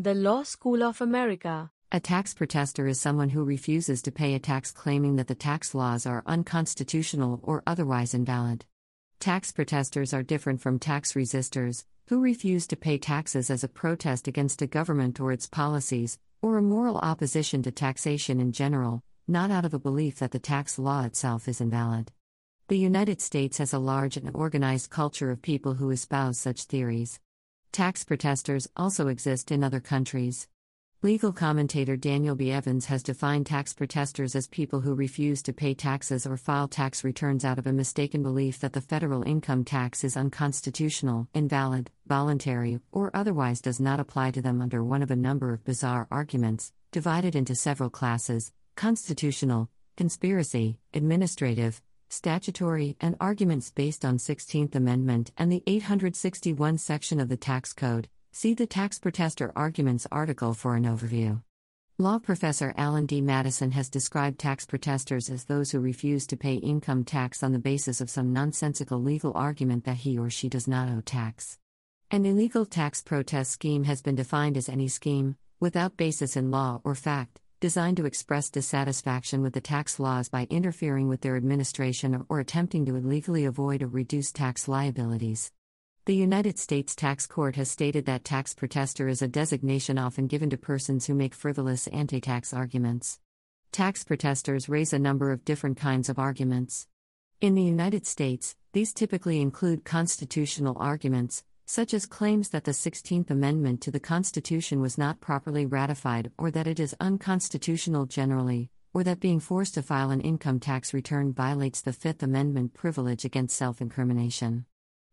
The Law School of America. A tax protester is someone who refuses to pay a tax claiming that the tax laws are unconstitutional or otherwise invalid. Tax protesters are different from tax resisters, who refuse to pay taxes as a protest against a government or its policies, or a moral opposition to taxation in general, not out of a belief that the tax law itself is invalid. The United States has a large and organized culture of people who espouse such theories. Tax protesters also exist in other countries. Legal commentator Daniel B. Evans has defined tax protesters as people who refuse to pay taxes or file tax returns out of a mistaken belief that the federal income tax is unconstitutional, invalid, voluntary, or otherwise does not apply to them under one of a number of bizarre arguments, divided into several classes constitutional, conspiracy, administrative, statutory, and arguments based on 16th Amendment and the 861 section of the Tax Code. See the Tax Protester Arguments article for an overview. Law professor Allen D. Madison has described tax protesters as those who refuse to pay income tax on the basis of some nonsensical legal argument that he or she does not owe tax. An illegal tax protest scheme has been defined as any scheme, without basis in law or fact, designed to express dissatisfaction with the tax laws by interfering with their administration or, attempting to illegally avoid or reduce tax liabilities. The United States Tax Court has stated that tax protester is a designation often given to persons who make frivolous anti tax arguments. Tax protesters raise a number of different kinds of arguments. In the United States, these typically include constitutional arguments, such as claims that the 16th Amendment to the Constitution was not properly ratified or that it is unconstitutional generally, or that being forced to file an income tax return violates the Fifth Amendment privilege against self incrimination.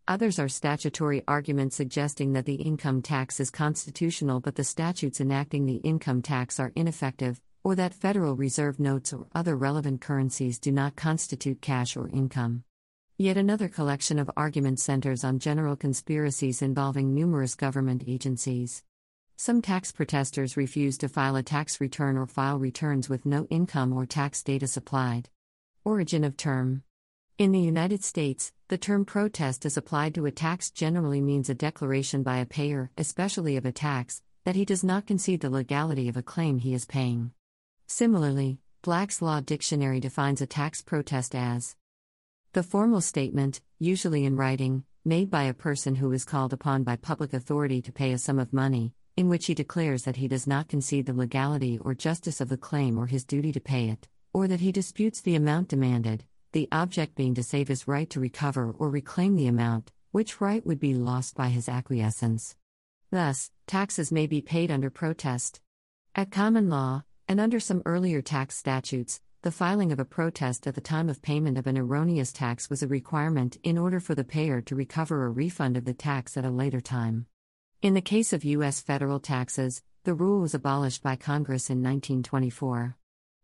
Others are statutory arguments suggesting that the income tax is constitutional but the statutes enacting the income tax are ineffective, or that Federal Reserve notes or other relevant currencies do not constitute cash or income. Yet another collection of arguments centers on general conspiracies involving numerous government agencies. Some tax protesters refuse to file a tax return or file returns with no income or tax data supplied. Origin of term In the United States, the term protest as applied to a tax generally means a declaration by a payer, especially of a tax, that he does not concede the legality of a claim he is paying. Similarly, Black's Law Dictionary defines a tax protest as the formal statement, usually in writing, made by a person who is called upon by public authority to pay a sum of money, in which he declares that he does not concede the legality or justice of the claim or his duty to pay it, or that he disputes the amount demanded, the object being to save his right to recover or reclaim the amount, which right would be lost by his acquiescence. Thus, taxes may be paid under protest. At common law, and under some earlier tax statutes, the filing of a protest at the time of payment of an erroneous tax was a requirement in order for the payer to recover a refund of the tax at a later time. In the case of U.S. federal taxes, the rule was abolished by Congress in 1924.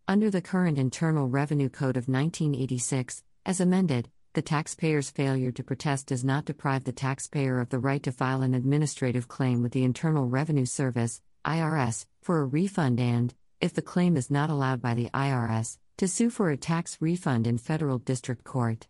Under the current Internal Revenue Code of 1986, as amended, the taxpayer's failure to protest does not deprive the taxpayer of the right to file an administrative claim with the Internal Revenue Service, IRS, for a refund and, if the claim is not allowed by the IRS, to sue for a tax refund in federal district court.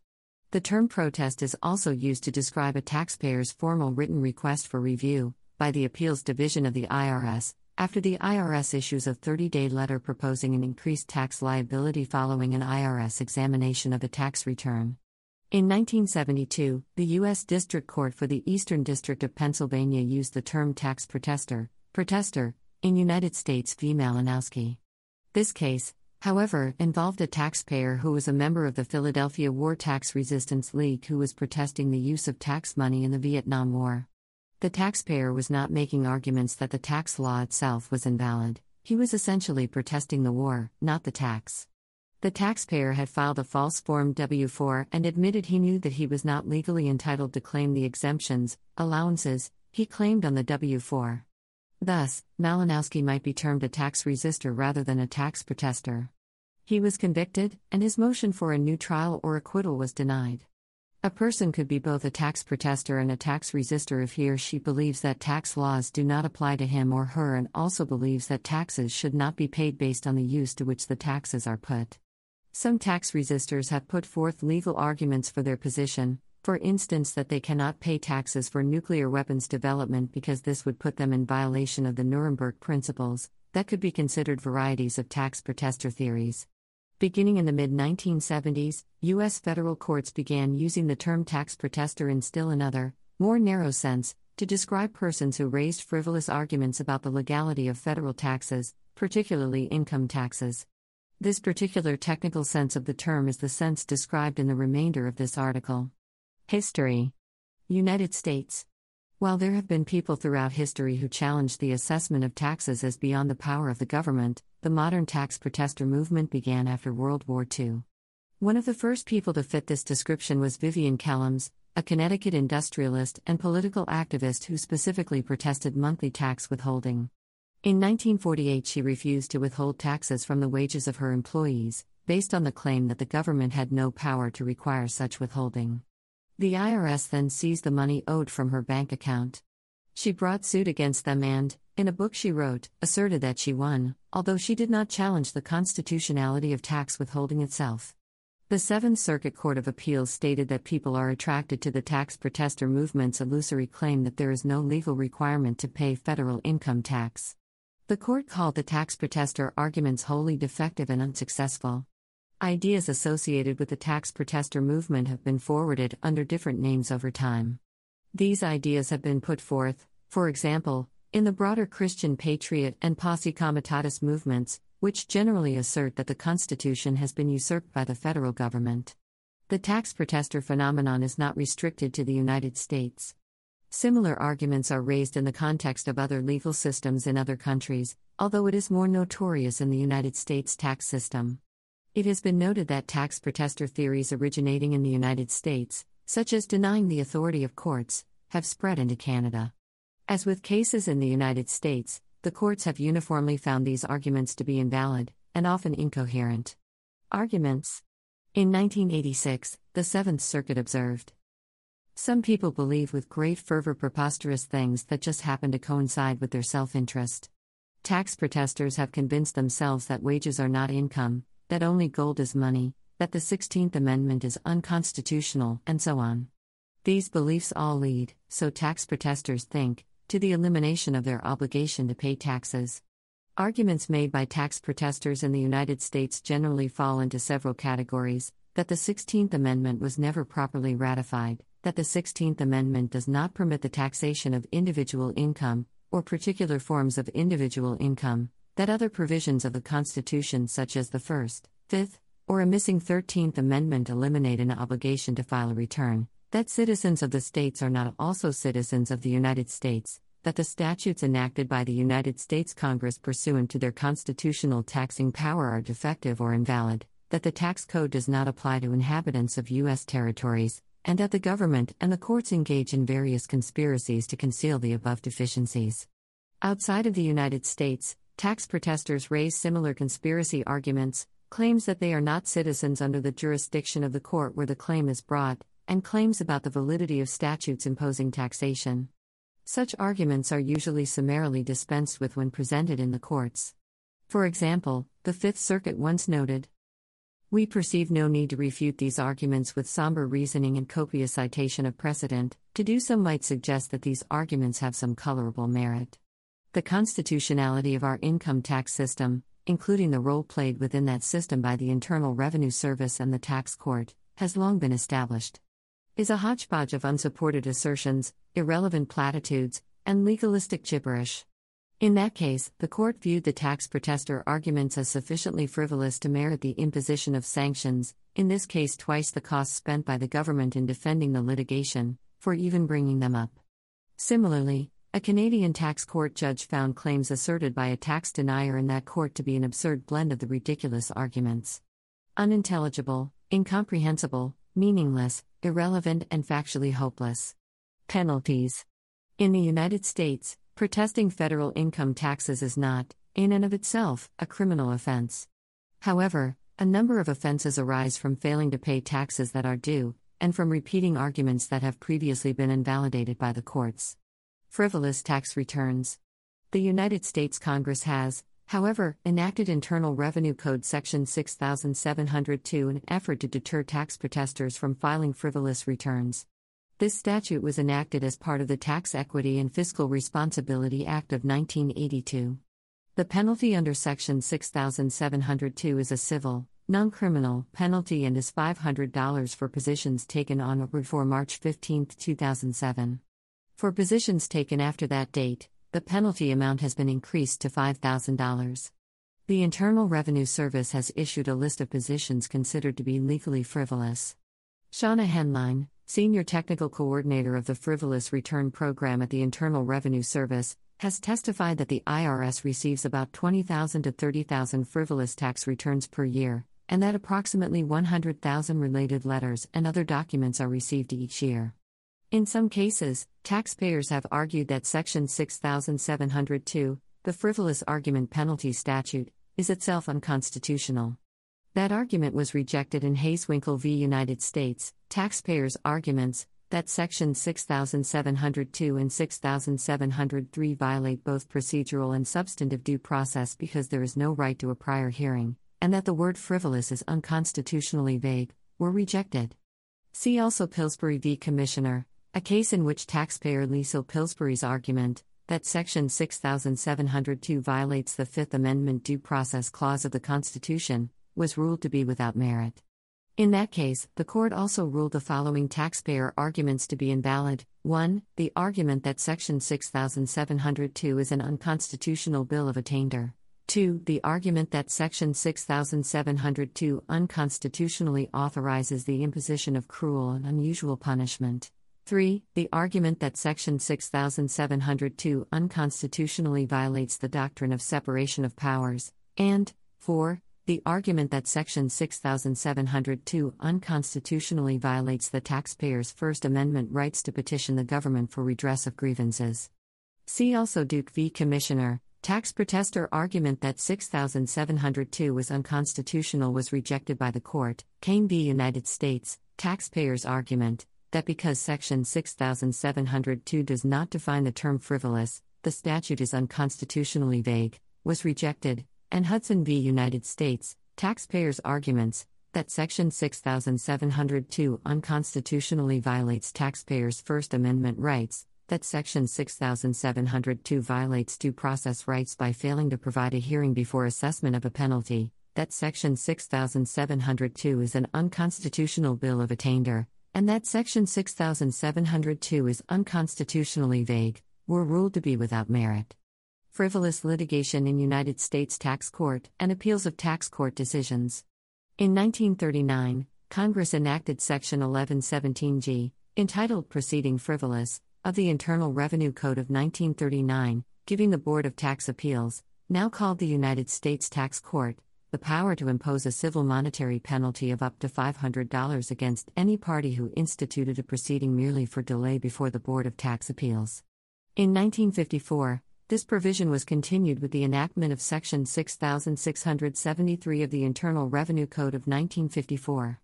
The term protest is also used to describe a taxpayer's formal written request for review by the Appeals Division of the IRS after the IRS issues a 30 day letter proposing an increased tax liability following an IRS examination of a tax return. In 1972, the U.S. District Court for the Eastern District of Pennsylvania used the term tax protester, protester, in United States v. Malinowski. This case, however, involved a taxpayer who was a member of the Philadelphia War Tax Resistance League who was protesting the use of tax money in the Vietnam War. The taxpayer was not making arguments that the tax law itself was invalid, he was essentially protesting the war, not the tax. The taxpayer had filed a false Form W 4 and admitted he knew that he was not legally entitled to claim the exemptions, allowances, he claimed on the W 4. Thus, Malinowski might be termed a tax resister rather than a tax protester. He was convicted, and his motion for a new trial or acquittal was denied. A person could be both a tax protester and a tax resister if he or she believes that tax laws do not apply to him or her and also believes that taxes should not be paid based on the use to which the taxes are put. Some tax resisters have put forth legal arguments for their position, for instance, that they cannot pay taxes for nuclear weapons development because this would put them in violation of the Nuremberg Principles, that could be considered varieties of tax protester theories. Beginning in the mid 1970s, U.S. federal courts began using the term tax protester in still another, more narrow sense, to describe persons who raised frivolous arguments about the legality of federal taxes, particularly income taxes. This particular technical sense of the term is the sense described in the remainder of this article. History United States. While there have been people throughout history who challenged the assessment of taxes as beyond the power of the government, the modern tax protester movement began after World War II. One of the first people to fit this description was Vivien Kellems, a Connecticut industrialist and political activist who specifically protested monthly tax withholding. In 1948, she refused to withhold taxes from the wages of her employees, based on the claim that the government had no power to require such withholding. The IRS then seized the money owed from her bank account. She brought suit against them and, in a book she wrote, asserted that she won, although she did not challenge the constitutionality of tax withholding itself. The Seventh Circuit Court of Appeals stated that people are attracted to the tax protester movement's illusory claim that there is no legal requirement to pay federal income tax. The court called the tax protester arguments wholly defective and unsuccessful. Ideas associated with the tax protester movement have been forwarded under different names over time. These ideas have been put forth, for example, in the broader Christian patriot and posse comitatus movements, which generally assert that the Constitution has been usurped by the federal government. The tax protester phenomenon is not restricted to the United States. Similar arguments are raised in the context of other legal systems in other countries, although it is more notorious in the United States tax system. It has been noted that tax protester theories originating in the United States, such as denying the authority of courts, have spread into Canada. As with cases in the United States, the courts have uniformly found these arguments to be invalid, and often incoherent. Arguments In 1986, the Seventh Circuit observed Some people believe with great fervor preposterous things that just happen to coincide with their self interest. Tax protesters have convinced themselves that wages are not income, that only gold is money, that the 16th Amendment is unconstitutional, and so on. These beliefs all lead, so tax protesters think, to the elimination of their obligation to pay taxes. Arguments made by tax protesters in the United States generally fall into several categories that the 16th Amendment was never properly ratified, that the 16th Amendment does not permit the taxation of individual income, or particular forms of individual income, that other provisions of the Constitution, such as the First, Fifth, or a missing 13th Amendment, eliminate an obligation to file a return, that citizens of the states are not also citizens of the United States, that the statutes enacted by the United States Congress pursuant to their constitutional taxing power are defective or invalid, that the tax code does not apply to inhabitants of U.S. territories, and that the government and the courts engage in various conspiracies to conceal the above deficiencies. Outside of the United States, Tax protesters raise similar conspiracy arguments, claims that they are not citizens under the jurisdiction of the court where the claim is brought, and claims about the validity of statutes imposing taxation. Such arguments are usually summarily dispensed with when presented in the courts. For example, the Fifth Circuit once noted We perceive no need to refute these arguments with somber reasoning and copious citation of precedent, to do so might suggest that these arguments have some colorable merit. The constitutionality of our income tax system, including the role played within that system by the Internal Revenue Service and the tax court, has long been established. Is a hodgepodge of unsupported assertions, irrelevant platitudes, and legalistic gibberish. In that case, the court viewed the tax protester arguments as sufficiently frivolous to merit the imposition of sanctions, in this case, twice the cost spent by the government in defending the litigation, for even bringing them up. Similarly, a Canadian tax court judge found claims asserted by a tax denier in that court to be an absurd blend of the ridiculous arguments. Unintelligible, incomprehensible, meaningless, irrelevant, and factually hopeless. Penalties In the United States, protesting federal income taxes is not, in and of itself, a criminal offense. However, a number of offenses arise from failing to pay taxes that are due, and from repeating arguments that have previously been invalidated by the courts. Frivolous tax returns. The United States Congress has, however, enacted Internal Revenue Code Section 6702 in an effort to deter tax protesters from filing frivolous returns. This statute was enacted as part of the Tax Equity and Fiscal Responsibility Act of 1982. The penalty under Section 6702 is a civil, non criminal penalty and is $500 for positions taken on or before March 15, 2007. For positions taken after that date, the penalty amount has been increased to $5,000. The Internal Revenue Service has issued a list of positions considered to be legally frivolous. Shauna Henline, Senior Technical Coordinator of the Frivolous Return Program at the Internal Revenue Service, has testified that the IRS receives about 20,000 to 30,000 frivolous tax returns per year, and that approximately 100,000 related letters and other documents are received each year. In some cases, taxpayers have argued that Section 6702, the frivolous argument penalty statute, is itself unconstitutional. That argument was rejected in Hazewinkel v. United States. Taxpayers' arguments that Section 6702 and 6703 violate both procedural and substantive due process because there is no right to a prior hearing, and that the word frivolous is unconstitutionally vague, were rejected. See also Pillsbury v. Commissioner, a case in which taxpayer Liesl Pillsbury's argument that Section 6702 violates the Fifth Amendment Due Process Clause of the Constitution was ruled to be without merit. In that case, the court also ruled the following taxpayer arguments to be invalid 1. The argument that Section 6702 is an unconstitutional bill of attainder. 2. The argument that Section 6702 unconstitutionally authorizes the imposition of cruel and unusual punishment. 3. The argument that Section 6702 unconstitutionally violates the doctrine of separation of powers. And 4. The argument that Section 6702 unconstitutionally violates the taxpayer's First Amendment rights to petition the government for redress of grievances. See also Duke v. Commissioner, Tax protester argument that 6702 was unconstitutional was rejected by the court. Kane v. United States, taxpayers' argument that because Section 6702 does not define the term frivolous, the statute is unconstitutionally vague, was rejected. And Hudson v. United States, taxpayers' arguments that Section 6702 unconstitutionally violates taxpayers' First Amendment rights that Section 6702 violates due process rights by failing to provide a hearing before assessment of a penalty, that Section 6702 is an unconstitutional bill of attainder, and that Section 6702 is unconstitutionally vague, were ruled to be without merit. Frivolous litigation in United States Tax Court and appeals of tax court decisions. In 1939, Congress enacted Section 1117G, entitled Proceeding Frivolous, of the Internal Revenue Code of 1939, giving the Board of Tax Appeals, now called the United States Tax Court, the power to impose a civil monetary penalty of up to $500 against any party who instituted a proceeding merely for delay before the Board of Tax Appeals. In 1954, this provision was continued with the enactment of Section 6673 of the Internal Revenue Code of 1954.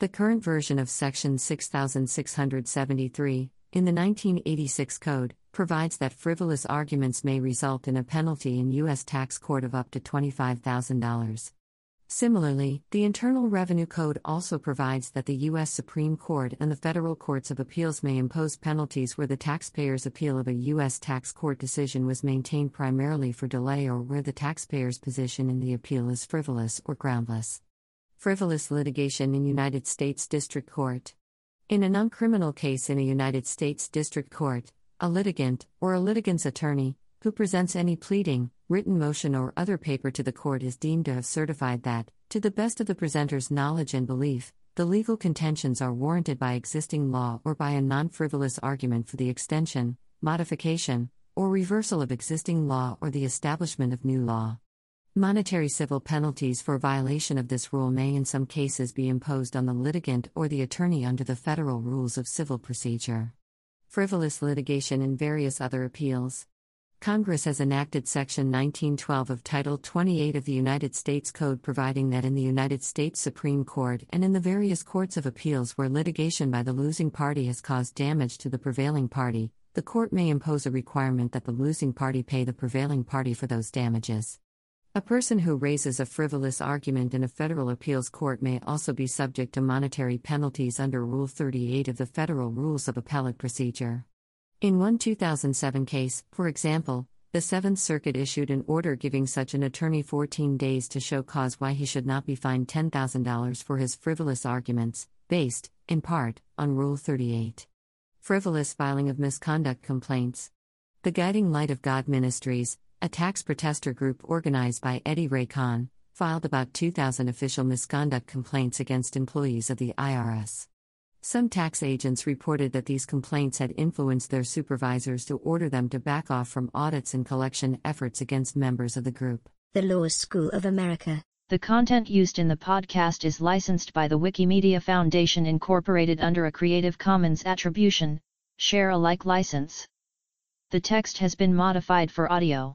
The current version of Section 6673, in the 1986 Code, provides that frivolous arguments may result in a penalty in U.S. tax court of up to $25,000. Similarly, the Internal Revenue Code also provides that the U.S. Supreme Court and the federal courts of appeals may impose penalties where the taxpayer's appeal of a U.S. tax court decision was maintained primarily for delay or where the taxpayer's position in the appeal is frivolous or groundless. Frivolous litigation in United States District Court. In a non criminal case in a United States District Court, a litigant, or a litigant's attorney, who presents any pleading, written motion, or other paper to the court is deemed to have certified that, to the best of the presenter's knowledge and belief, the legal contentions are warranted by existing law or by a non frivolous argument for the extension, modification, or reversal of existing law or the establishment of new law. Monetary civil penalties for violation of this rule may in some cases be imposed on the litigant or the attorney under the federal rules of civil procedure. Frivolous litigation and various other appeals. Congress has enacted Section 1912 of Title 28 of the United States Code providing that in the United States Supreme Court and in the various courts of appeals where litigation by the losing party has caused damage to the prevailing party, the court may impose a requirement that the losing party pay the prevailing party for those damages. A person who raises a frivolous argument in a federal appeals court may also be subject to monetary penalties under Rule 38 of the Federal Rules of Appellate Procedure. In one 2007 case, for example, the Seventh Circuit issued an order giving such an attorney 14 days to show cause why he should not be fined $10,000 for his frivolous arguments, based, in part, on Rule 38. Frivolous filing of misconduct complaints. The Guiding Light of God Ministries, a tax protester group organized by Eddie Ray Kahn, filed about 2,000 official misconduct complaints against employees of the IRS. Some tax agents reported that these complaints had influenced their supervisors to order them to back off from audits and collection efforts against members of the group. The Law School of America. The content used in the podcast is licensed by the Wikimedia Foundation Incorporated under a Creative Commons Attribution, Share Alike license. The text has been modified for audio.